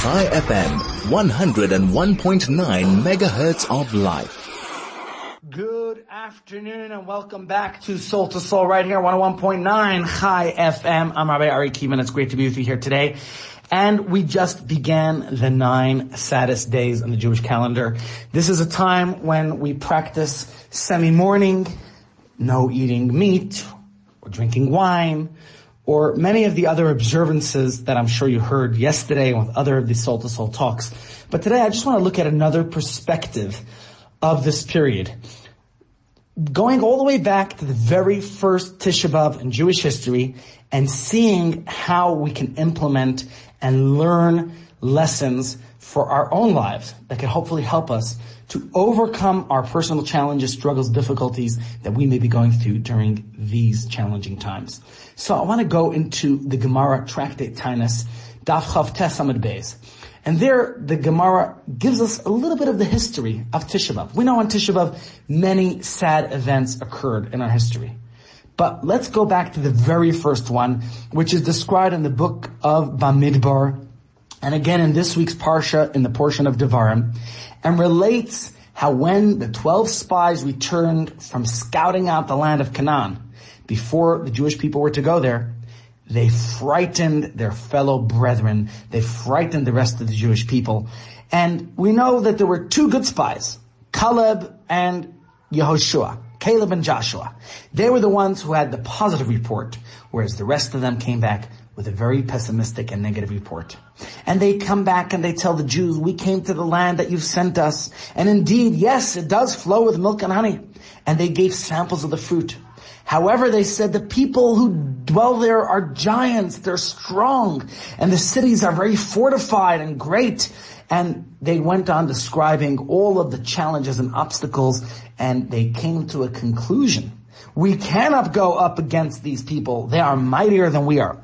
Chai FM, 101.9 megahertz of life. Good afternoon and welcome back to Soul to Soul right here, 101.9 Chai FM. I'm Rabbi Ari Kievman. It's great to be with you here today. And we just began the nine saddest days on the Jewish calendar. This is a time when we practice semi-mourning, no eating meat, or drinking wine, or many of the other observances that I'm sure you heard yesterday with other of the soul to soul talks. But today I just want to look at another perspective of this period. Going all the way back to the very first Tisha B'Av in Jewish history and seeing how we can implement and learn lessons for our own lives that can hopefully help us to overcome our personal challenges, struggles, difficulties that we may be going through during these challenging times. So I want to go into the Gemara Tractate Taanis, Daf Chav Tes Amud Beis. And there, the Gemara gives us a little bit of the history of Tisha B'Av. We know on Tisha B'Av, many sad events occurred in our history. But let's go back to the very first one, which is described in the book of Bamidbar, and again in this week's Parsha in the portion of Devarim, and relates how when the 12 spies returned from scouting out the land of Canaan, before the Jewish people were to go there, they frightened their fellow brethren. They frightened the rest of the Jewish people. And we know that there were two good spies, Caleb and Yehoshua. Caleb and Joshua. They were the ones who had the positive report, whereas the rest of them came back with a very pessimistic and negative report. And they come back and they tell the Jews, we came to the land that you've sent us. And indeed, yes, it does flow with milk and honey. And they gave samples of the fruit. However, they said the people who dwell there are giants, they're strong, and the cities are very fortified and great. And they went on describing all of the challenges and obstacles, and they came to a conclusion. We cannot go up against these people. They are mightier than we are.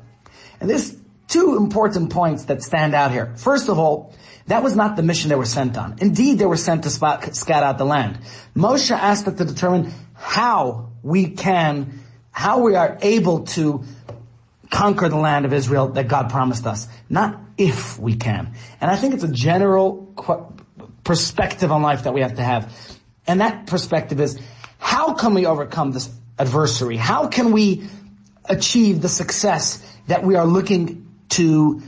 And there's two important points that stand out here. First of all, that was not the mission they were sent on. Indeed, they were sent to spot, scout out the land. Moshe asked them to determine how we can, how we are able to conquer the land of Israel that God promised us. Not if we can. And I think it's a general perspective on life that we have to have. And that perspective is, how can we overcome this adversary? How can we achieve the success that we are looking to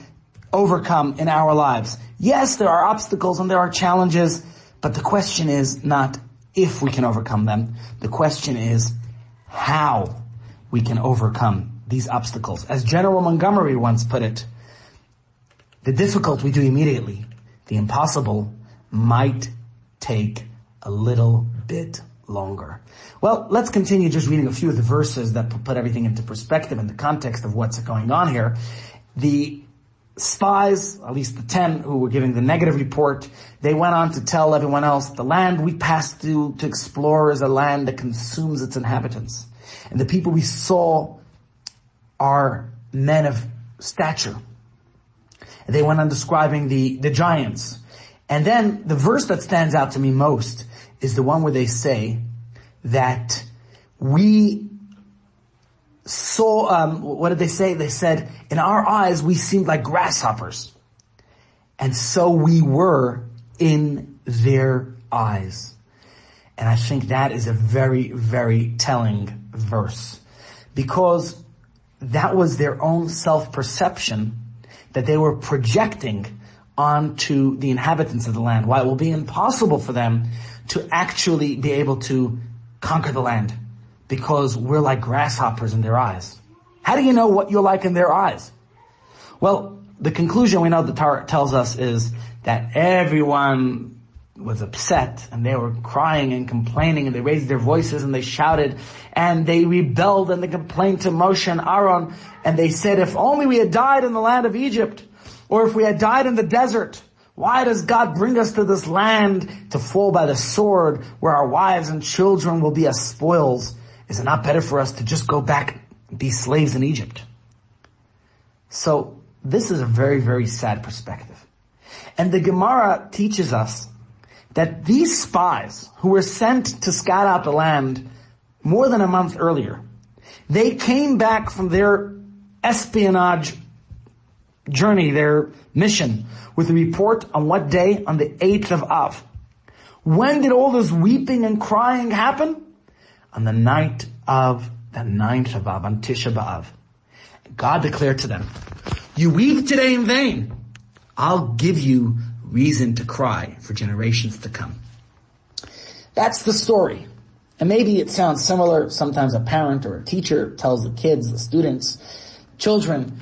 overcome in our lives? Yes, there are obstacles and there are challenges, but the question is not if we can overcome them. The question is how we can overcome these obstacles. As General Montgomery once put it, the difficult we do immediately. The impossible might take a little bit longer. Well, let's continue just reading a few of the verses that put everything into perspective in the context of what's going on here. The spies, at least the ten who were giving the negative report, they went on to tell everyone else, the land we passed through to explore is a land that consumes its inhabitants. And the people we saw are men of stature. They went on describing the, the giants. And then the verse that stands out to me most is the one where they say that we saw, um, what did they say? They said, in our eyes, we seemed like grasshoppers. And so we were in their eyes. And I think that is a very, very telling verse. Because that was their own self-perception that they were projecting onto the inhabitants of the land, why it will be impossible for them to actually be able to conquer the land because we're like grasshoppers in their eyes. How do you know what you're like in their eyes? Well, the conclusion we know the Torah tells us is that everyone was upset and they were crying and complaining and they raised their voices and they shouted and they rebelled and they complained to Moshe and Aaron and they said, if only we had died in the land of Egypt or if we had died in the desert, why does God bring us to this land to fall by the sword where our wives and children will be as spoils? Is it not better for us to just go back and be slaves in Egypt? So this is a very, very sad perspective. And the Gemara teaches us that these spies who were sent to scout out the land more than a month earlier, they came back from their espionage journey, their mission with a report on what day? On the 8th of Av. When did all this weeping and crying happen? On the night of the 9th of Av, on Tisha B'Av. God declared to them, you weep today in vain. I'll give you reason to cry for generations to come. That's the story. And maybe it sounds similar. Sometimes a parent or a teacher tells the kids, the students, children,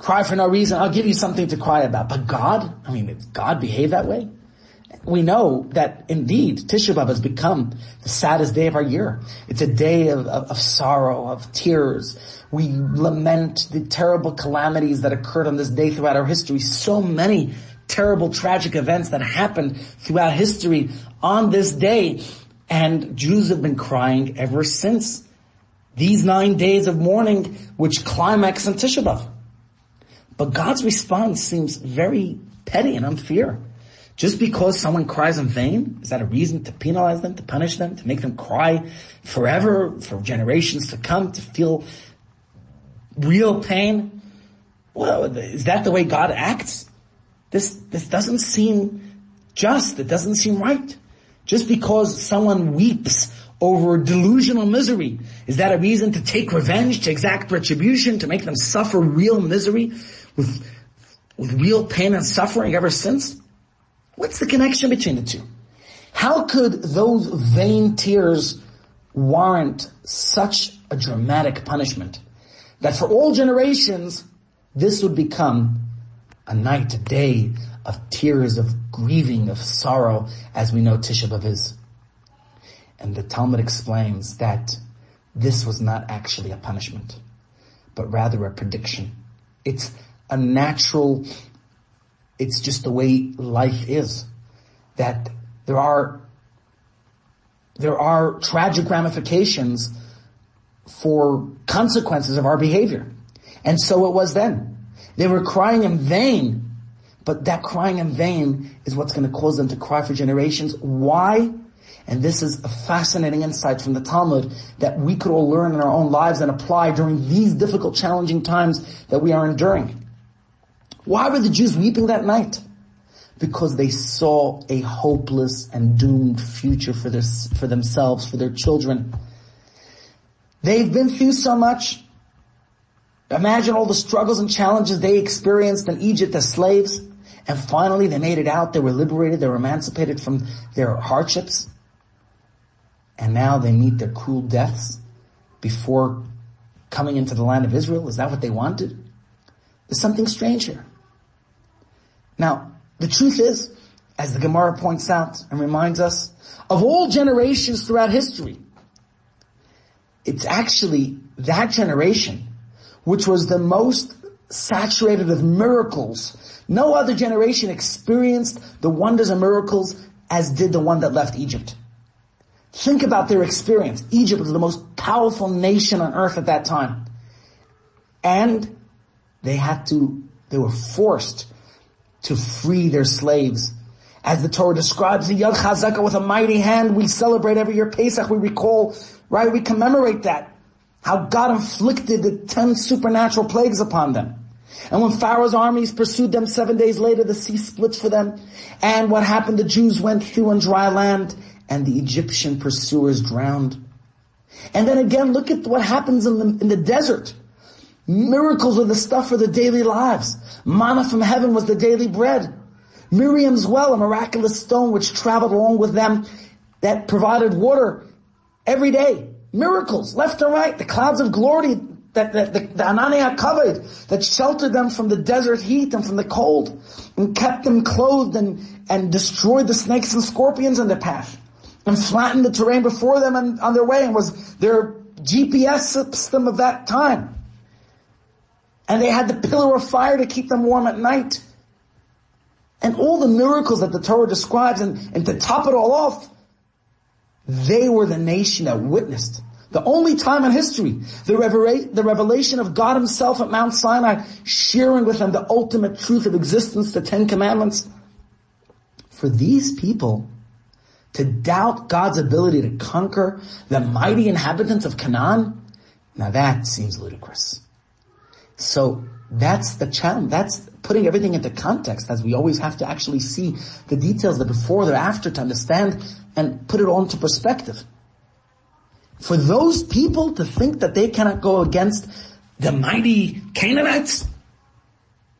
cry for no reason. I'll give you something to cry about. But God, I mean, did God behave that way? We know that indeed Tisha B'Av has become the saddest day of our year. It's a day of, of, of sorrow, of tears. We lament the terrible calamities that occurred on this day throughout our history. So many terrible tragic events that happened throughout history on this day. And Jews have been crying ever since these nine days of mourning, which climax in Tisha B'Av. But God's response seems very petty and unfair. Just because someone cries in vain, is that a reason to penalize them, to punish them, to make them cry forever, for generations to come, to feel real pain? Well, is that the way God acts? This, this doesn't seem just. It doesn't seem right. Just because someone weeps over delusional misery, is that a reason to take revenge, to exact retribution, to make them suffer real misery with, with real pain and suffering ever since? What's the connection between the two? How could those vain tears warrant such a dramatic punishment that for all generations this would become a night, a day of tears, of grieving, of sorrow, as we know Tisha B'Av is. And the Talmud explains that this was not actually a punishment, but rather a prediction. It's a natural, it's just the way life is. That there are, there are tragic ramifications for consequences of our behavior. And so it was then. They were crying in vain, but that crying in vain is what's going to cause them to cry for generations. Why? And this is a fascinating insight from the Talmud that we could all learn in our own lives and apply during these difficult, challenging times that we are enduring. Why were the Jews weeping that night? Because they saw a hopeless and doomed future for this, for themselves, for their children. They've been through so much. Imagine all the struggles and challenges they experienced in Egypt as slaves. And finally they made it out. They were liberated. They were emancipated from their hardships. And now they meet their cruel deaths before coming into the land of Israel. Is that what they wanted? There's something strange here. Now, the truth is, as the Gemara points out and reminds us, of all generations throughout history, it's actually that generation which was the most saturated of miracles. No other generation experienced the wonders and miracles as did the one that left Egypt. Think about their experience. Egypt was the most powerful nation on earth at that time. And they had to, they were forced to free their slaves. As the Torah describes, the Yad Chazaka with a mighty hand, we celebrate every year Pesach, we recall, right, we commemorate that. How God inflicted the ten supernatural plagues upon them. And when Pharaoh's armies pursued them seven days later, the sea split for them. And what happened? The Jews went through on dry land and the Egyptian pursuers drowned. And then again, look at what happens in the, in the desert. Miracles were the stuff for the daily lives. Manna from heaven was the daily bread. Miriam's well, a miraculous stone which traveled along with them that provided water every day. Miracles, left and right. The clouds of glory that, that the, the Anania covered, that sheltered them from the desert heat and from the cold, and kept them clothed and, and destroyed the snakes and scorpions in their path, and flattened the terrain before them and on their way, and was their GPS system of that time. And they had the pillar of fire to keep them warm at night. And all the miracles that the Torah describes, and, and to top it all off, they were the nation that witnessed the only time in history, the, revela- the revelation of God himself at Mount Sinai, sharing with them the ultimate truth of existence, the Ten Commandments. For these people, to doubt God's ability to conquer the mighty inhabitants of Canaan, now that seems ludicrous. So That's the challenge. That's putting everything into context as we always have to actually see the details, the before, the after to understand and put it all into perspective. For those people to think that they cannot go against the mighty Canaanites,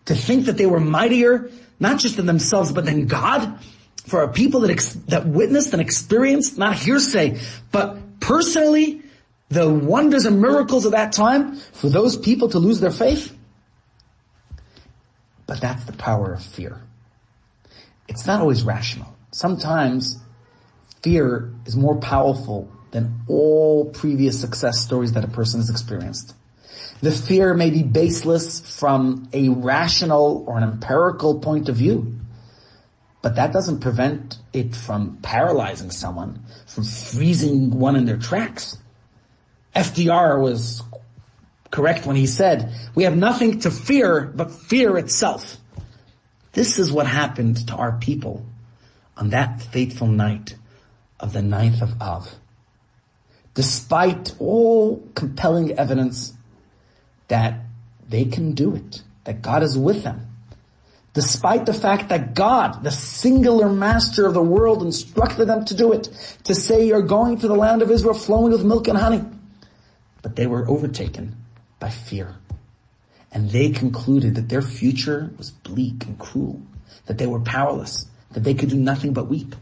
to think that they were mightier, not just in themselves, but in God, for a people that, ex- that witnessed and experienced, not hearsay, but personally, the wonders and miracles of that time, for those people to lose their faith, but that's the power of fear. It's not always rational. Sometimes fear is more powerful than all previous success stories that a person has experienced. The fear may be baseless from a rational or an empirical point of view, but that doesn't prevent it from paralyzing someone, from freezing one in their tracks. FDR was correct when he said, we have nothing to fear but fear itself. This is what happened to our people on that fateful night of the ninth of Av. Despite all compelling evidence that they can do it, that God is with them, despite the fact that God, the singular master of the world, instructed them to do it, to say you're going to the land of Israel flowing with milk and honey. But they were overtaken by fear. And they concluded that their future was bleak and cruel, that they were powerless, that they could do nothing but weep.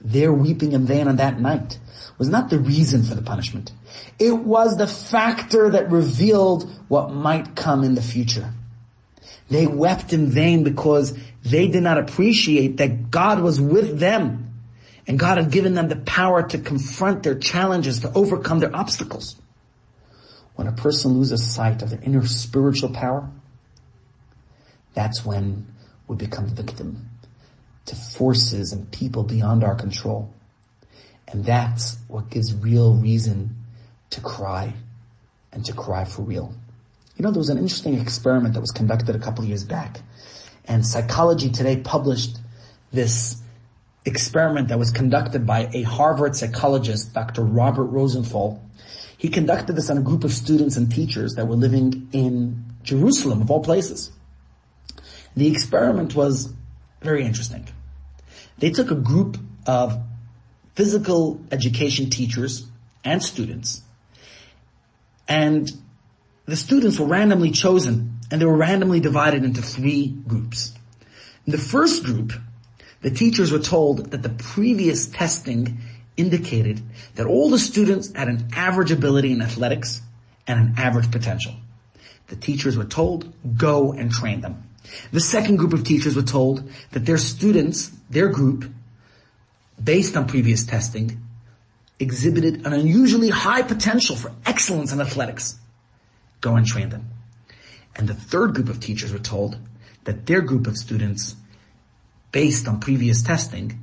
Their weeping in vain on that night was not the reason for the punishment. It was the factor that revealed what might come in the future. They wept in vain because they did not appreciate that God was with them and God had given them the power to confront their challenges, to overcome their obstacles. When a person loses sight of their inner spiritual power, that's when we become victim to forces and people beyond our control. And that's what gives real reason to cry and to cry for real. You know, there was an interesting experiment that was conducted a couple years back and Psychology Today published this experiment that was conducted by a Harvard psychologist, Dr. Robert Rosenthal, he conducted this on a group of students and teachers that were living in Jerusalem, of all places. The experiment was very interesting. They took a group of physical education teachers and students, and the students were randomly chosen, and they were randomly divided into three groups. In the first group, the teachers were told that the previous testing indicated that all the students had an average ability in athletics and an average potential. The teachers were told, go and train them. The second group of teachers were told that their students, their group, based on previous testing, exhibited an unusually high potential for excellence in athletics. Go and train them. And the third group of teachers were told that their group of students, based on previous testing,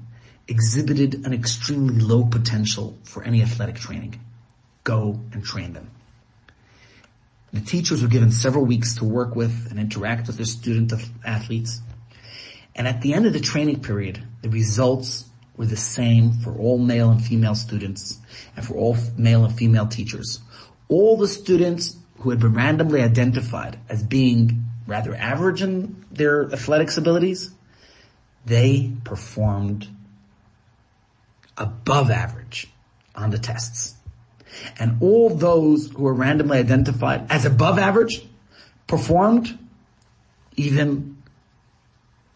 exhibited an extremely low potential for any athletic training. Go and train them. The teachers were given several weeks to work with and interact with their student athletes. And at the end of the training period, the results were the same for all male and female students and for all male and female teachers. All the students who had been randomly identified as being rather average in their athletics abilities, they performed above average on the tests. And all those who were randomly identified as above average performed even,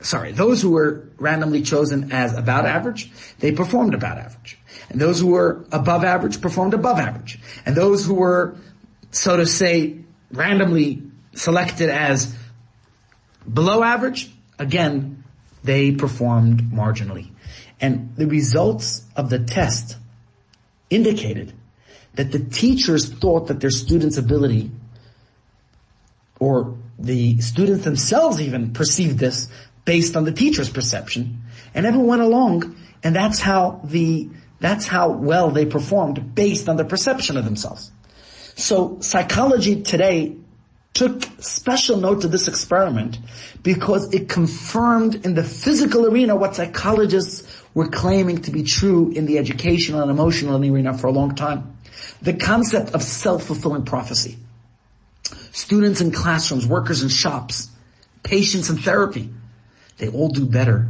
sorry, those who were randomly chosen as about average, they performed about average. And those who were above average performed above average. And those who were, so to say, randomly selected as below average, again, they performed marginally. And the results of the test indicated that the teachers thought that their students' ability or the students themselves even perceived this based on the teacher's perception and everyone went along and that's how the that's how well they performed based on the perception of themselves. So psychology today took special note of this experiment because it confirmed in the physical arena what psychologists were claiming to be true in the educational and emotional arena for a long time. The concept of self-fulfilling prophecy. students in classrooms, workers in shops, patients in therapy. They all do better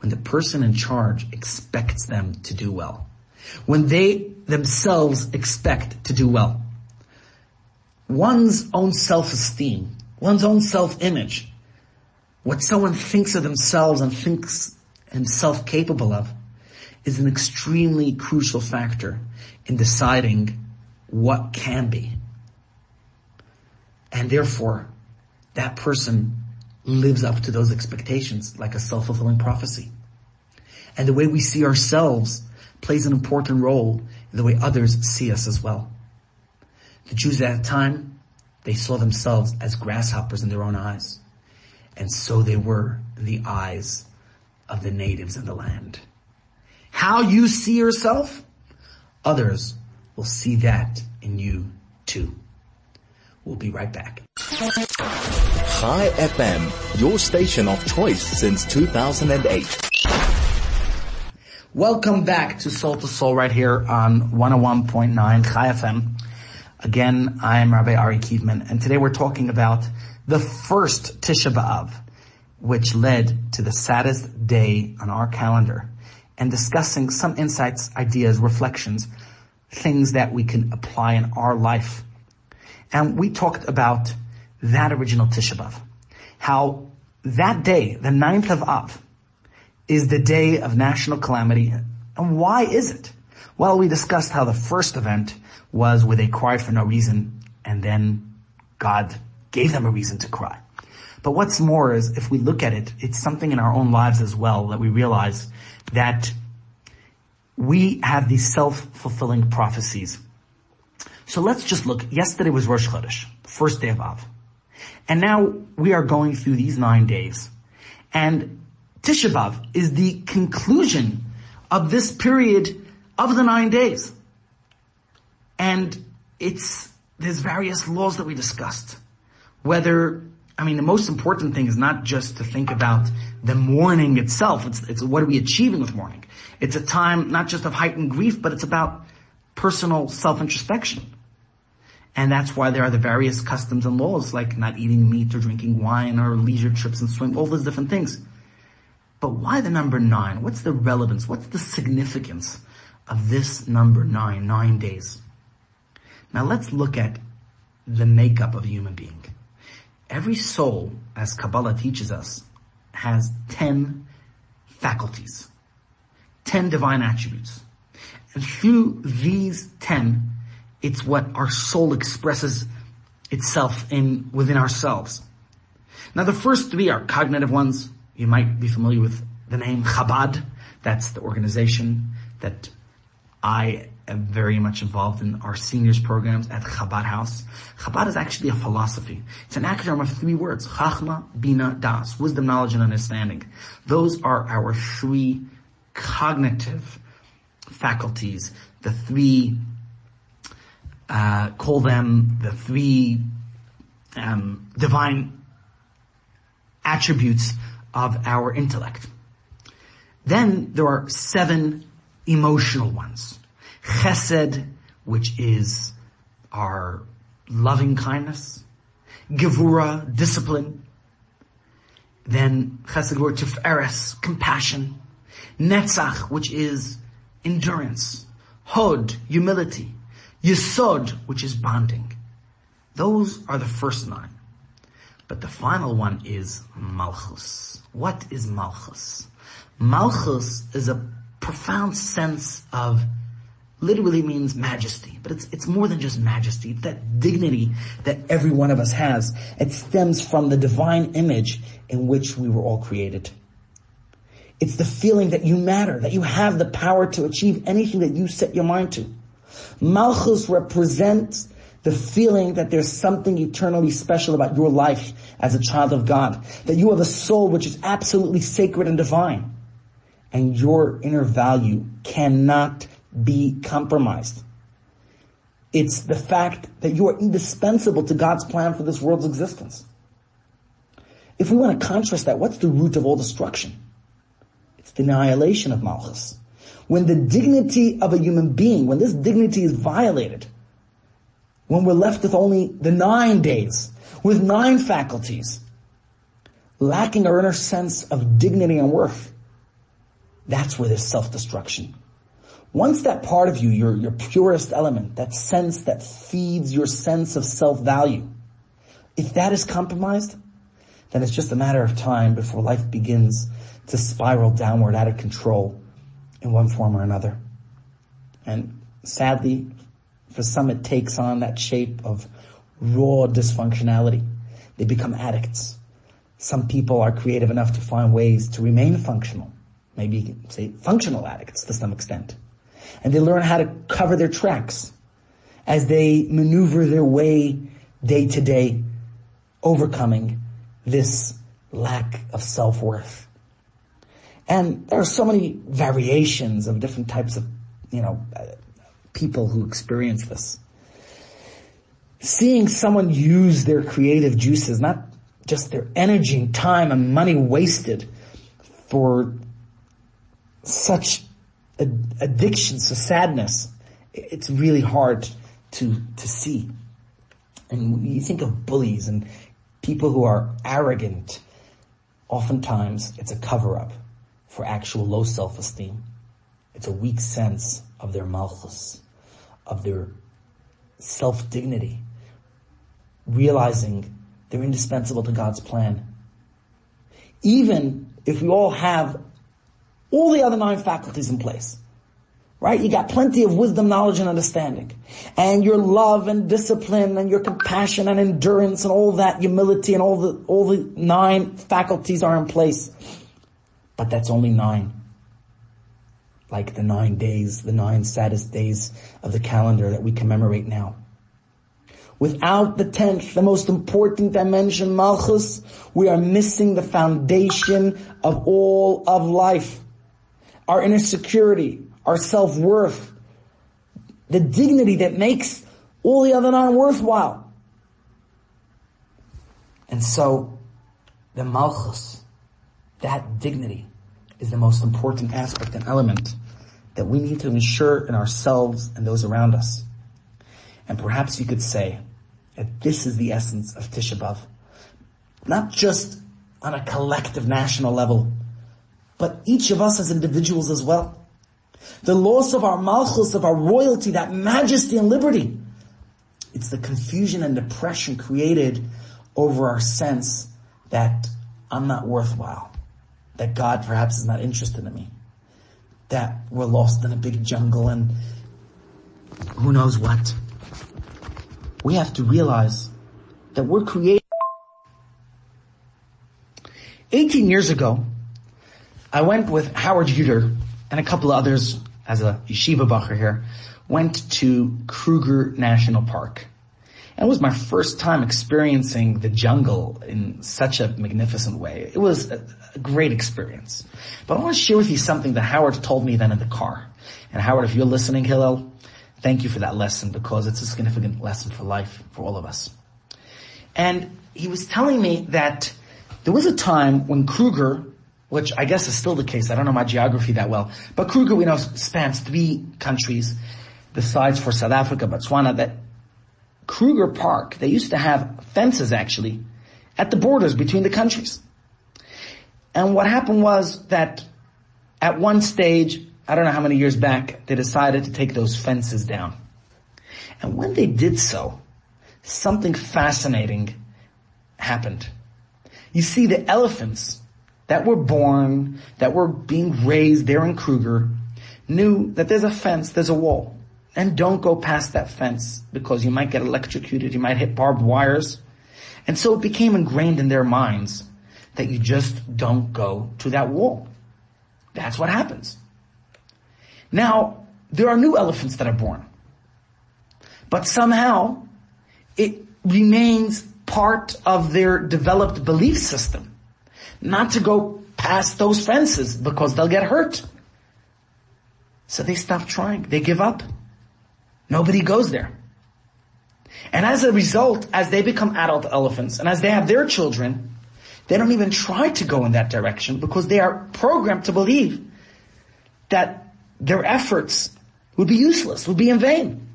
when the person in charge expects them to do well. When they themselves expect to do well. One's own self-esteem, one's own self-image, what someone thinks of themselves and thinks himself capable of is an extremely crucial factor in deciding what can be. And therefore, that person lives up to those expectations like a self-fulfilling prophecy. And the way we see ourselves plays an important role in the way others see us as well. The Jews at that time, they saw themselves as grasshoppers in their own eyes. And so they were in the eyes of the natives in the land. How you see yourself, others will see that in you too. We'll be right back. Chai FM, your station of choice since 2008. Welcome back to Soul to Soul right here on 101.9 Chai FM. Again, I am Rabbi Ari Kievman and today we're talking about the first Tisha B'Av, which led to the saddest day on our calendar and discussing some insights, ideas, reflections, things that we can apply in our life and we talked about that original Tisha B'Av. How that day, the 9th of Av, is the day of national calamity. And why is it? Well, we discussed how the first event was where they cried for no reason and then God gave them a reason to cry. But what's more is if we look at it, it's something in our own lives as well that we realize that we have these self-fulfilling prophecies so let's just look. Yesterday was Rosh Chodesh, first day of Av. And now we are going through these nine days. And Tisha B'Av is the conclusion of this period of the nine days. And it's, there's various laws that we discussed. Whether, I mean, the most important thing is not just to think about the mourning itself. It's, it's what are we achieving with mourning? It's a time not just of heightened grief, but it's about personal self-introspection. And that's why there are the various customs and laws like not eating meat or drinking wine or leisure trips and swim, all those different things. But why the number nine? What's the relevance? What's the significance of this number nine, nine days? Now let's look at the makeup of a human being. Every soul, as Kabbalah teaches us, has ten faculties, ten divine attributes. And through these ten, it's what our soul expresses itself in, within ourselves. Now the first three are cognitive ones. You might be familiar with the name Chabad. That's the organization that I very much involved in our seniors programs at Chabad House. Chabad is actually a philosophy. It's an acronym of three words. Chachma, Bina, Das. Wisdom, knowledge, and understanding. Those are our three cognitive faculties, the three uh, call them the three um, divine attributes of our intellect. Then there are seven emotional ones. Chesed, which is our loving kindness. Gevura, discipline. Then chesed, word tiferet, compassion. Netzach, which is endurance. Hod, humility. Yesod, which is bonding. Those are the first nine. But the final one is Malchus. What is Malchus? Malchus is a profound sense of literally means majesty, but it's, it's more than just majesty. It's that dignity that every one of us has. It stems from the divine image in which we were all created. It's the feeling that you matter, that you have the power to achieve anything that you set your mind to. Malchus represents the feeling that there's something eternally special about your life as a child of God. That you have a soul which is absolutely sacred and divine. And your inner value cannot be compromised. It's the fact that you are indispensable to God's plan for this world's existence. If we want to contrast that, what's the root of all destruction? It's the annihilation of Malchus when the dignity of a human being, when this dignity is violated, when we're left with only the nine days, with nine faculties, lacking our inner sense of dignity and worth, that's where there's self-destruction. Once that part of you, your, your purest element, that sense that feeds your sense of self-value, if that is compromised, then it's just a matter of time before life begins to spiral downward out of control in one form or another. And sadly, for some it takes on that shape of raw dysfunctionality. They become addicts. Some people are creative enough to find ways to remain functional. Maybe you can say functional addicts to some extent. And they learn how to cover their tracks as they maneuver their way day to day, overcoming this lack of self-worth. And there are so many variations of different types of, you know, people who experience this. Seeing someone use their creative juices, not just their energy and time and money wasted for such addictions to sadness, it's really hard to, to see. And you think of bullies and people who are arrogant, oftentimes it's a cover up for actual low self-esteem. It's a weak sense of their malchus, of their self-dignity, realizing they're indispensable to God's plan. Even if we all have all the other nine faculties in place, right? You got plenty of wisdom, knowledge, and understanding. And your love and discipline and your compassion and endurance and all that humility and all the, all the nine faculties are in place. But that's only nine. Like the nine days, the nine saddest days of the calendar that we commemorate now. Without the tenth, the most important dimension, Malchus, we are missing the foundation of all of life. Our inner security, our self-worth, the dignity that makes all the other nine worthwhile. And so, the malchus, that dignity, is the most important aspect and element that we need to ensure in ourselves and those around us. And perhaps you could say that this is the essence of Tisha B'Av. Not just on a collective national level, but each of us as individuals as well. The loss of our malchus, of our royalty, that majesty and liberty. It's the confusion and depression created over our sense that I'm not worthwhile. That God perhaps is not interested in me. That we're lost in a big jungle and who knows what. We have to realize that we're created. 18 years ago, I went with Howard Yuter and a couple of others as a yeshiva bacher here, went to Kruger National Park. And it was my first time experiencing the jungle in such a magnificent way. It was a, a great experience. But I want to share with you something that Howard told me then in the car. And Howard, if you're listening, Hillel, thank you for that lesson because it's a significant lesson for life for all of us. And he was telling me that there was a time when Kruger which I guess is still the case. I don't know my geography that well. But Kruger, we know, spans three countries besides for South Africa, Botswana, that Kruger Park, they used to have fences actually at the borders between the countries. And what happened was that at one stage, I don't know how many years back, they decided to take those fences down. And when they did so, something fascinating happened. You see, the elephants that were born, that were being raised there in Kruger, knew that there's a fence, there's a wall. And don't go past that fence because you might get electrocuted, you might hit barbed wires. And so it became ingrained in their minds that you just don't go to that wall. That's what happens. Now, there are new elephants that are born. But somehow, it remains part of their developed belief system not to go past those fences because they'll get hurt. So they stop trying. They give up. Nobody goes there. And as a result, as they become adult elephants and as they have their children, they don't even try to go in that direction because they are programmed to believe that their efforts would be useless, would be in vain.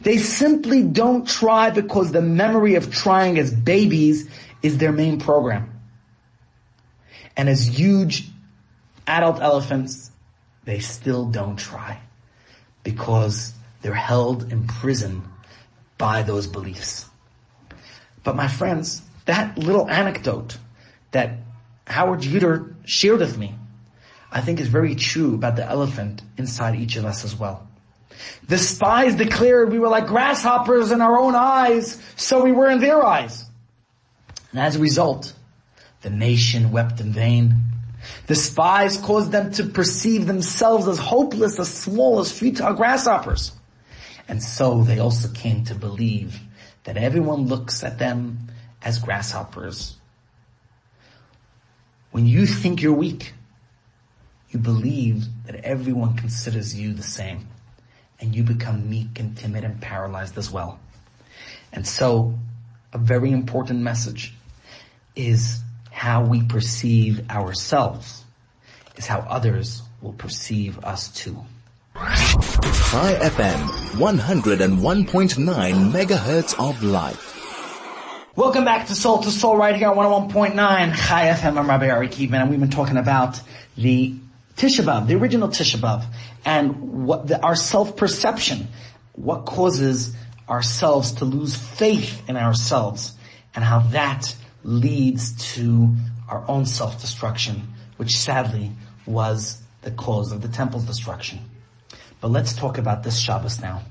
They simply don't try because the memory of trying as babies is their main program. And as huge adult elephants, they still don't try because they're held in prison by those beliefs. But my friends, that little anecdote that Howard Yuter shared with me, I think is very true about the elephant inside each of us as well. The spies declared we were like grasshoppers in our own eyes, so we were in their eyes. And as a result, the nation wept in vain. The spies caused them to perceive themselves as hopeless, as small, as futile grasshoppers. And so they also came to believe that everyone looks at them as grasshoppers. When you think you're weak, you believe that everyone considers you the same and you become meek and timid and paralyzed as well. And so a very important message is how we perceive ourselves is how others will perceive us too. Chai FM, 101.9 megahertz of life. Welcome back to Soul to Soul right here on 101.9 Chai FM. I'm Rabbi Ari Kievman and we've been talking about the Tisha B'Av, the original Tisha B'Av, and what the, our self-perception, what causes ourselves to lose faith in ourselves, and how that leads to our own self-destruction, which sadly was the cause of the temple's destruction. But let's talk about this Shabbos now.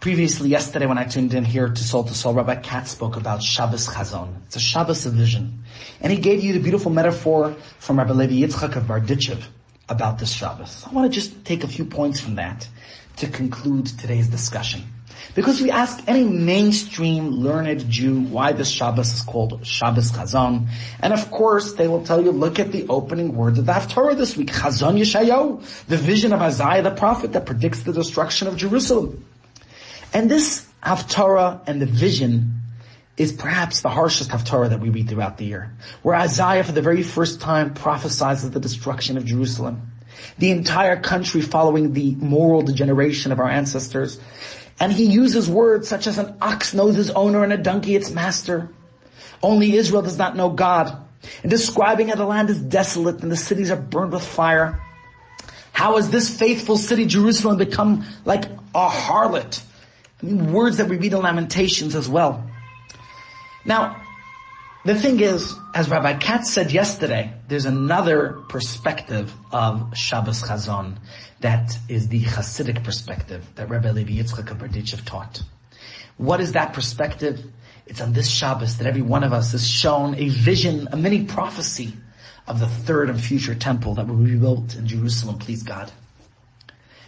Previously, yesterday when I tuned in here to Soul to Soul, Rabbi Katz spoke about Shabbos Chazon. It's a Shabbos of vision. And he gave you the beautiful metaphor from Rabbi Levi Yitzchak of Barditchev about this Shabbos. I want to just take a few points from that to conclude today's discussion. Because we ask any mainstream learned Jew why this Shabbos is called Shabbos Chazon. And of course, they will tell you, look at the opening words of the Haftarah this week. Chazon Yeshayahu, the vision of Isaiah the prophet that predicts the destruction of Jerusalem. And this Haftarah and the vision is perhaps the harshest Haftarah that we read throughout the year, where Isaiah for the very first time prophesies the destruction of Jerusalem. The entire country following the moral degeneration of our ancestors. And he uses words such as an ox knows his owner and a donkey its master. Only Israel does not know God. And describing how the land is desolate and the cities are burned with fire. How has this faithful city, Jerusalem, become like a harlot? I mean, words that we read in Lamentations as well. Now, the thing is, as Rabbi Katz said yesterday, there's another perspective of Shabbos Chazon that is the Hasidic perspective that Rabbi Levi Yitzchak of taught. What is that perspective? It's on this Shabbos that every one of us is shown a vision, a mini prophecy of the third and future temple that will be built in Jerusalem, please God.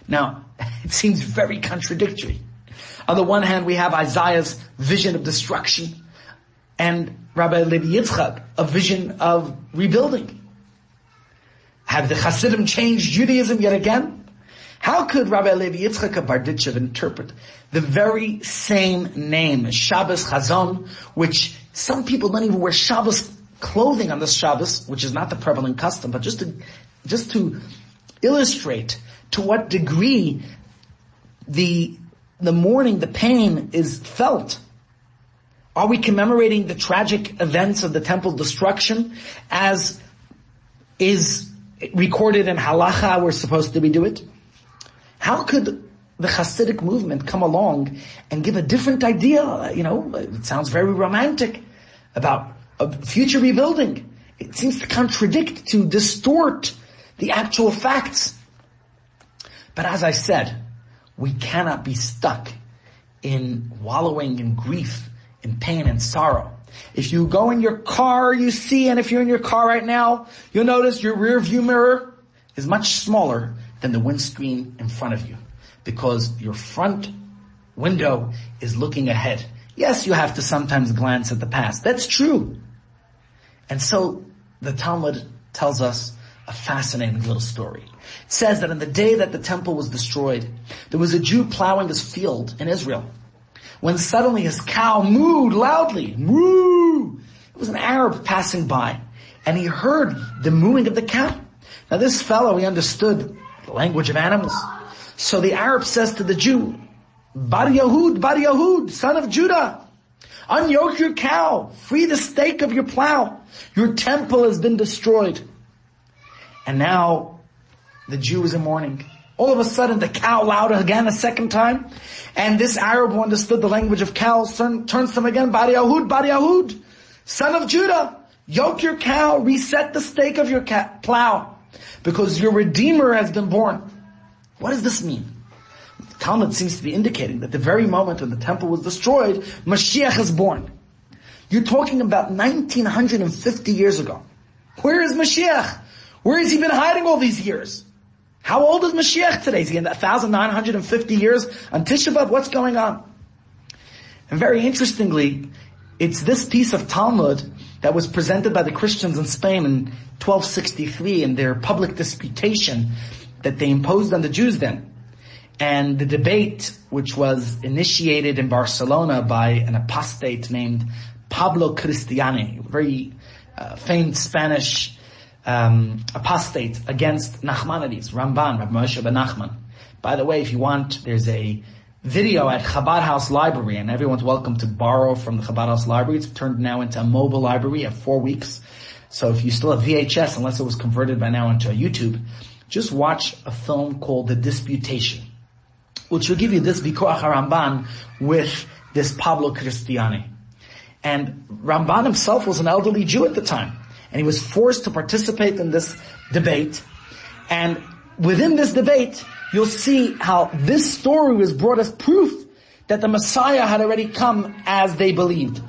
Now, it seems very contradictory. On the one hand, we have Isaiah's vision of destruction and Rabbi Levi Yitzchak, a vision of rebuilding. Have the Hasidim changed Judaism yet again? How could Rabbi Levi Yitzchak of Barditchev interpret the very same name, Shabbos Chazon, which some people don't even wear Shabbos clothing on this Shabbos, which is not the prevalent custom, but just to, just to illustrate to what degree the the mourning, the pain is felt. Are we commemorating the tragic events of the temple destruction as is recorded in halacha we're supposed to be do it? How could the Hasidic movement come along and give a different idea? You know, it sounds very romantic about a future rebuilding. It seems to contradict, to distort the actual facts. But as I said, we cannot be stuck in wallowing in grief, in pain and sorrow. If you go in your car, you see, and if you're in your car right now, you'll notice your rear view mirror is much smaller than the windscreen in front of you because your front window is looking ahead. Yes, you have to sometimes glance at the past. That's true. And so the Talmud tells us a fascinating little story. It says that in the day that the temple was destroyed, there was a Jew plowing his field in Israel. When suddenly his cow mooed loudly, moo! It was an Arab passing by, and he heard the mooing of the cow. Now this fellow, he understood the language of animals. So the Arab says to the Jew, Bar Yahud, Bar Yahud, son of Judah. Unyoke your cow. Free the stake of your plow. Your temple has been destroyed. And now the Jew is in mourning. All of a sudden the cow louder again a second time. And this Arab who understood the language of cows turn, turns to him again, Bar Yahud, Yahud, son of Judah. Yoke your cow, reset the stake of your plow. Because your Redeemer has been born. What does this mean? The Talmud seems to be indicating that the very moment when the temple was destroyed, Mashiach is born. You're talking about 1950 years ago. Where is Mashiach? Where has he been hiding all these years? How old is Mashiach today? Is he in 1,950 years on Tisha B'Av? What's going on? And very interestingly, it's this piece of Talmud that was presented by the Christians in Spain in 1263 in their public disputation that they imposed on the Jews then. And the debate, which was initiated in Barcelona by an apostate named Pablo Cristiani, a very uh, famed Spanish um, apostate against Nachmanides, Ramban, Rabbi Moshe ben Nachman. By the way, if you want, there's a video at Chabad House Library, and everyone's welcome to borrow from the Chabad House Library. It's turned now into a mobile library at four weeks. So if you still have VHS, unless it was converted by now into a YouTube, just watch a film called The Disputation which will give you this Vikuach Ramban with this Pablo Cristiani. And Ramban himself was an elderly Jew at the time, and he was forced to participate in this debate. And within this debate, you'll see how this story was brought as proof that the Messiah had already come as they believed.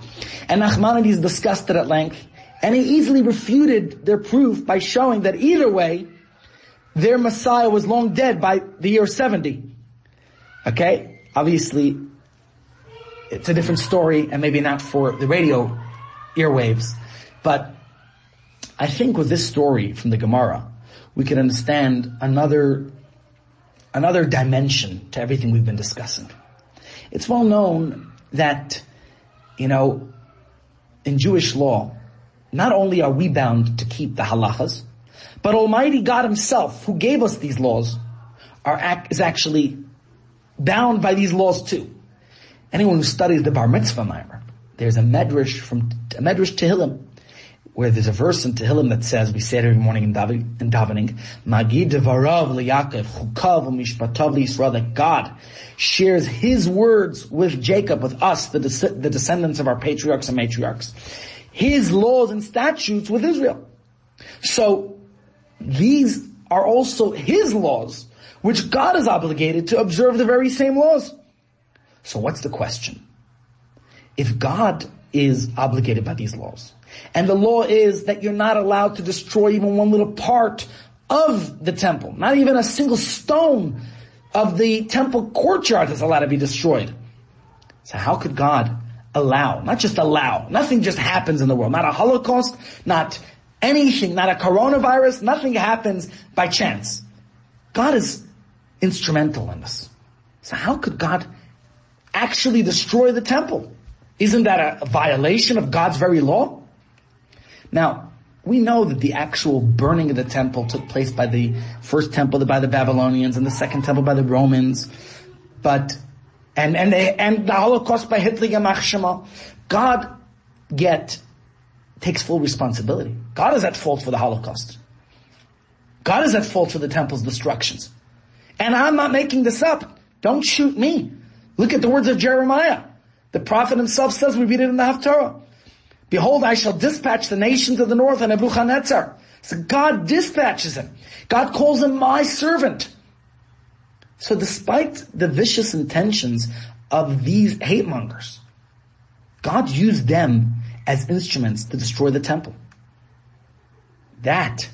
And Nachmanides discussed it at length, and he easily refuted their proof by showing that either way, their Messiah was long dead by the year 70. Okay? Obviously, it's a different story and maybe not for the radio earwaves. But I think with this story from the Gemara, we can understand another, another dimension to everything we've been discussing. It's well known that, you know, in Jewish law, not only are we bound to keep the halachas, but Almighty God Himself, who gave us these laws, are, is actually bound by these laws too. Anyone who studies the Bar Mitzvah Maimer, there's a medrash from a medrash Tehillim, where there's a verse in Tehillim that says, we say it every morning in, davening, in davening Magid devarav liyakov chukav u'mishpatav liyisrael, that God shares His words with Jacob, with us, the, des- the descendants of our patriarchs and matriarchs. His laws and statutes with Israel. So, these are also His laws which God is obligated to observe the very same laws. So what's the question? If God is obligated by these laws, and the law is that you're not allowed to destroy even one little part of the temple, not even a single stone of the temple courtyard is allowed to be destroyed. So how could God allow, not just allow, nothing just happens in the world, not a holocaust, not anything, not a coronavirus, nothing happens by chance. God is instrumental in this. So how could God actually destroy the temple? Isn't that a violation of God's very law? Now, we know that the actual burning of the temple took place by the first temple by the Babylonians and the second temple by the Romans, but and and they, and the Holocaust by Hitler and God yet takes full responsibility. God is at fault for the Holocaust. God is at fault for the temple's destructions. And I'm not making this up. Don't shoot me. Look at the words of Jeremiah. The prophet himself says, we read it in the Haftarah. Behold, I shall dispatch the nations of the north and Nebuchadnezzar. So God dispatches him. God calls him my servant. So despite the vicious intentions of these hate mongers, God used them as instruments to destroy the temple. That,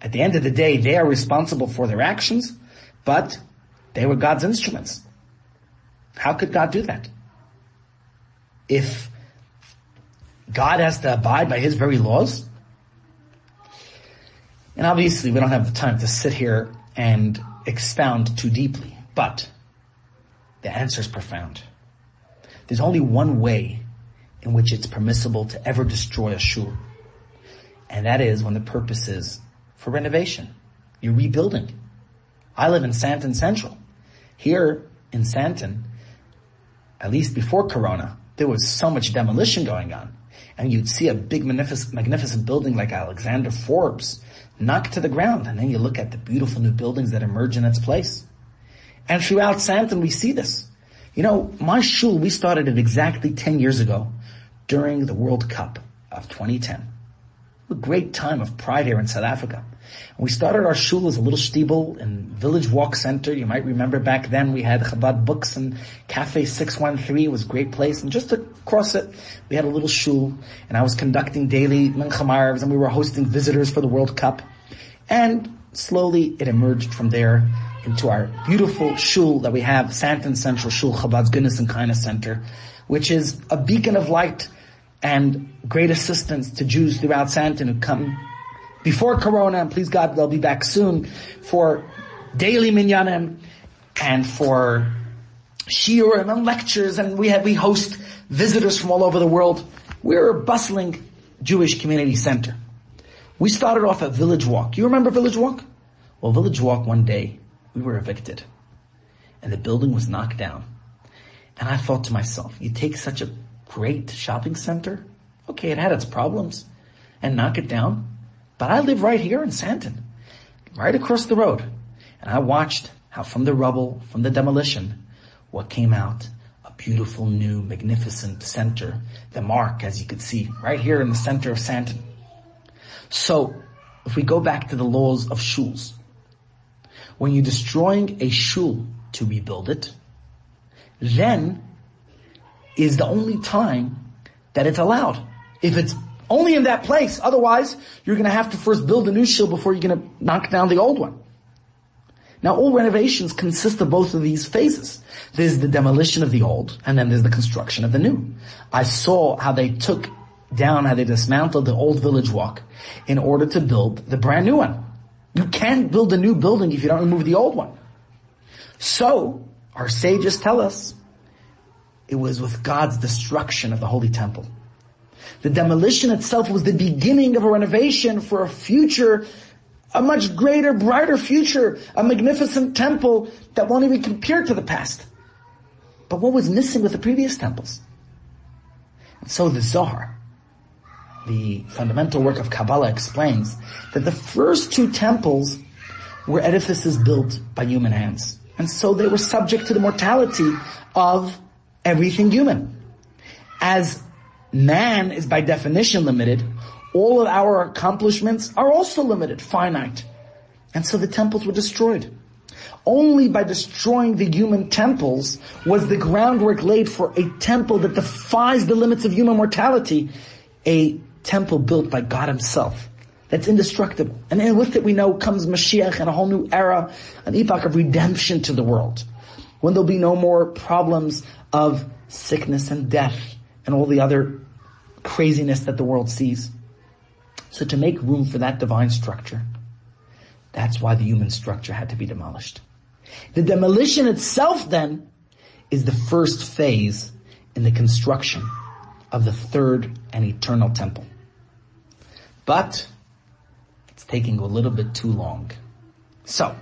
at the end of the day, they are responsible for their actions, but they were God's instruments. How could God do that? If God has to abide by His very laws? And obviously we don't have the time to sit here and expound too deeply, but the answer is profound. There's only one way in which it's permissible to ever destroy a shul. And that is when the purpose is for renovation. You're rebuilding. I live in Sandton Central. Here in Sandton, at least before Corona, there was so much demolition going on. And you'd see a big magnificent, magnificent building like Alexander Forbes knocked to the ground. And then you look at the beautiful new buildings that emerge in its place. And throughout Sandton, we see this. You know, my shul, we started it exactly 10 years ago during the World Cup of 2010. A great time of pride here in South Africa. And we started our shul as a little stiebel in Village Walk Center. You might remember back then we had Chabad Books and Cafe 613. It was a great place. And just across it, we had a little shul. And I was conducting daily mincha and we were hosting visitors for the World Cup. And slowly it emerged from there into our beautiful shul that we have, Sandton Central Shul, Chabad's Goodness and Kindness Center, which is a beacon of light and great assistance to Jews throughout Sandton who come before Corona, and please God, they'll be back soon for daily minyanim and for shiurim and lectures, and we have, we host visitors from all over the world. We're a bustling Jewish community center. We started off at Village Walk. You remember Village Walk? Well, Village Walk one day, we were evicted. And the building was knocked down. And I thought to myself, you take such a great shopping center, okay, it had its problems, and knock it down. But I live right here in Sandton, right across the road. And I watched how from the rubble, from the demolition, what came out, a beautiful new magnificent center, the Marc as you could see, right here in the center of Sandton. So, if we go back to the laws of shuls, when you're destroying a shul to rebuild it, then is the only time that it's allowed. If it's only in that place, otherwise you're gonna have to first build a new shul before you're gonna knock down the old one. Now all renovations consist of both of these phases. There's the demolition of the old, and then there's the construction of the new. I saw how they took down, how they dismantled the old village walk in order to build the brand new one. You can't build a new building if you don't remove the old one. So, our sages tell us, it was with God's destruction of the Holy Temple. The demolition itself was the beginning of a renovation for a future, a much greater, brighter future, a magnificent temple that won't even compare to the past. But what was missing with the previous temples? And so the Zohar, the fundamental work of Kabbalah explains that the first two temples were edifices built by human hands. And so they were subject to the mortality of everything human. As man is by definition limited, all of our accomplishments are also limited, finite. And so the temples were destroyed. Only by destroying the human temples was the groundwork laid for a temple that defies the limits of human mortality, a temple built by God himself that's indestructible. And with it we know comes Mashiach and a whole new era, an epoch of redemption to the world. When there'll be no more problems of sickness and death and all the other craziness that the world sees. So to make room for that divine structure, that's why the human structure had to be demolished. The demolition itself then is the first phase in the construction of the third and eternal temple. But it's taking a little bit too long. So,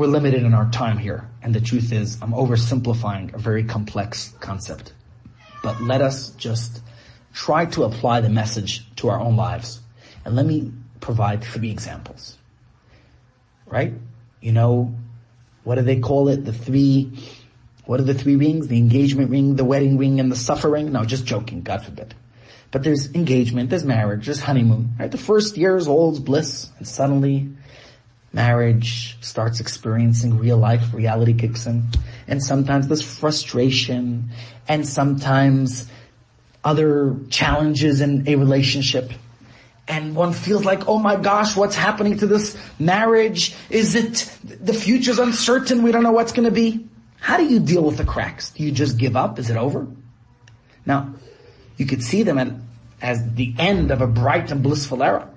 we're limited in our time here, and the truth is I'm oversimplifying a very complex concept. But let us just try to apply the message to our own lives. And let me provide three examples. Right? You know, what do they call it? The three, what are the three rings? The engagement ring, the wedding ring, and the suffering? No, just joking, God forbid. But there's engagement, there's marriage, there's honeymoon, right? The first year is all bliss, and suddenly marriage starts experiencing real life, reality kicks in, and sometimes there's frustration, and sometimes other challenges in a relationship. And one feels like, oh my gosh, what's happening to this marriage? Is it, the future's uncertain, we don't know what's gonna be? How do you deal with the cracks? Do you just give up? Is it over? Now, you could see them at, as the end of a bright and blissful era.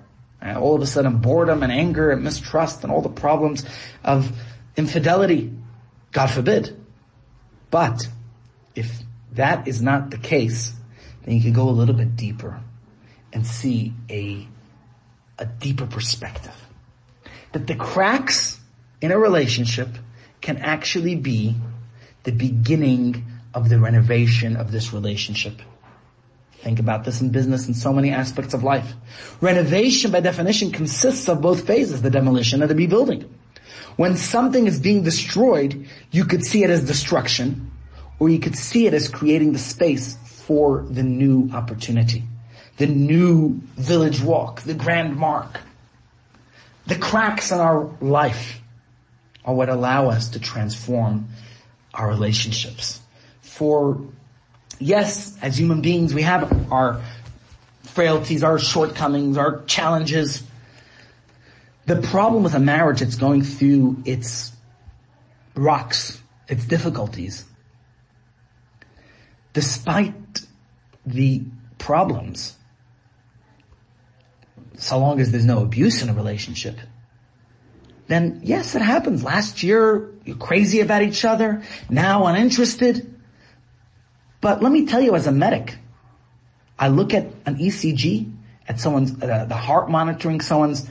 And all of a sudden boredom and anger and mistrust and all the problems of infidelity, God forbid. But if that is not the case, then you can go a little bit deeper and see a, a deeper perspective. That the cracks in a relationship can actually be the beginning of the renovation of this relationship. Think about this in business and so many aspects of life. Renovation by definition consists of both phases, the demolition and the rebuilding. When something is being destroyed, you could see it as destruction, or you could see it as creating the space for the new opportunity, the new village walk, the grand Marc. The cracks in our life are what allow us to transform our relationships. For yes, as human beings, we have our frailties, our shortcomings, our challenges. The problem with a marriage that's going through its rocks, its difficulties, despite the problems, so long as there's no abuse in a relationship, then yes, it happens. Last year, you're crazy about each other. Now uninterested. But let me tell you as a medic, I look at an ECG, at someone's, uh, the heart monitoring someone's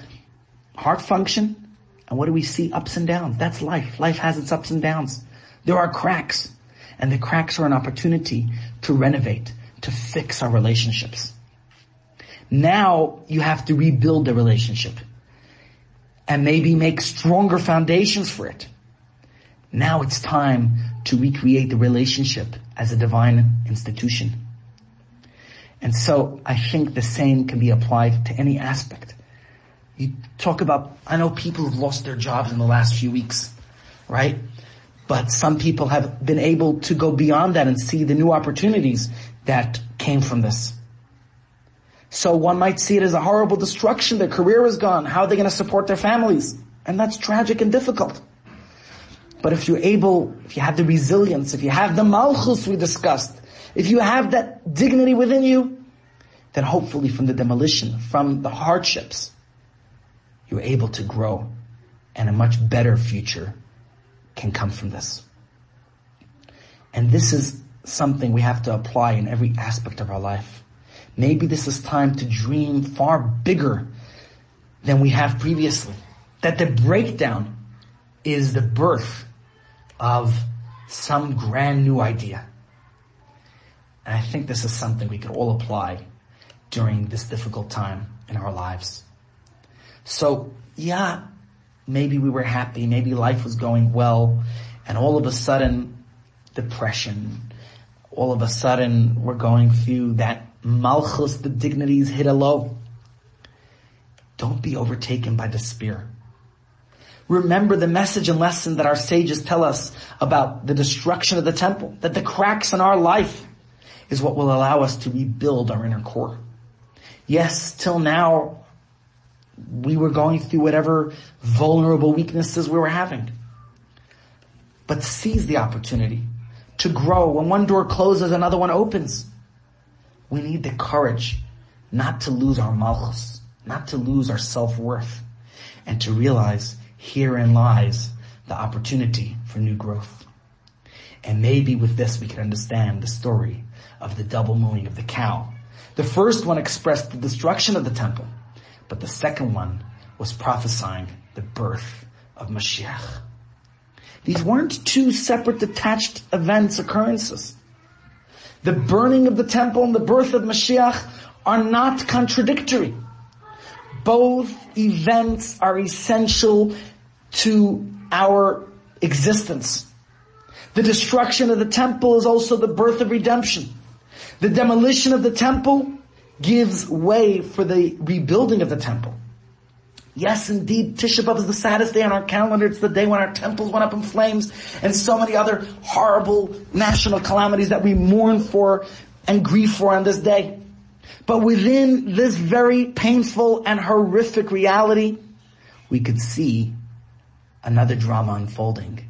heart function, and what do we see? Ups and downs. That's life. Life has its ups and downs. There are cracks, and the cracks are an opportunity to renovate, to fix our relationships. Now you have to rebuild the relationship and maybe make stronger foundations for it. Now it's time to recreate the relationship as a divine institution. And so I think the same can be applied to any aspect. You talk about, I know people have lost their jobs in the last few weeks, right? But some people have been able to go beyond that and see the new opportunities that came from this. So one might see it as a horrible destruction. Their career is gone. How are they going to support their families? And that's tragic and difficult. But if you're able, if you have the resilience, if you have the malchus we discussed, if you have that dignity within you, then hopefully from the demolition, from the hardships, you're able to grow and a much better future can come from this. And this is something we have to apply in every aspect of our life. Maybe this is time to dream far bigger than we have previously. That the breakdown is the birth of some grand new idea. And I think this is something we could all apply during this difficult time in our lives. So yeah, maybe we were happy, maybe life was going well, and all of a sudden, depression, all of a sudden we're going through that Malchus, the dignities hit a low. Don't be overtaken by despair. Remember the message and lesson that our sages tell us about the destruction of the temple, that the cracks in our life is what will allow us to rebuild our inner core. Yes, till now, we were going through whatever vulnerable weaknesses we were having. But seize the opportunity to grow. When one door closes, another one opens. We need the courage not to lose our malchus, not to lose our self-worth, and to realize herein lies the opportunity for new growth. And maybe with this we can understand the story of the double mooing of the cow. The first one expressed the destruction of the temple, but the second one was prophesying the birth of Mashiach. These weren't two separate detached events, occurrences. The burning of the temple and the birth of Mashiach are not contradictory. Both events are essential to our existence. The destruction of the temple is also the birth of redemption. The demolition of the temple gives way for the rebuilding of the temple. Yes, indeed, Tisha B'Av is the saddest day on our calendar. It's the day when our temples went up in flames and so many other horrible national calamities that we mourn for and grieve for on this day. But within this very painful and horrific reality, we could see another drama unfolding.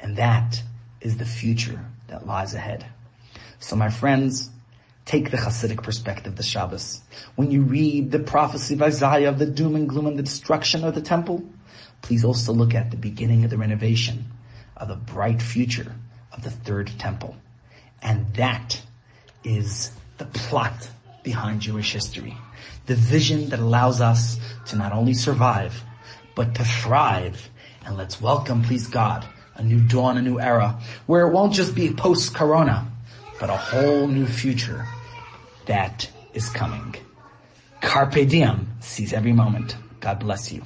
And that is the future that lies ahead. So my friends, Take the Hasidic perspective, of the Shabbos. When you read the prophecy of Isaiah of the doom and gloom and the destruction of the temple, please also look at the beginning of the renovation of the bright future of the third temple. And that is the plot behind Jewish history. The vision that allows us to not only survive, but to thrive. And let's welcome, please God, a new dawn, a new era, where it won't just be post-corona, but a whole new future that is coming. Carpe diem, seize every moment. God bless you.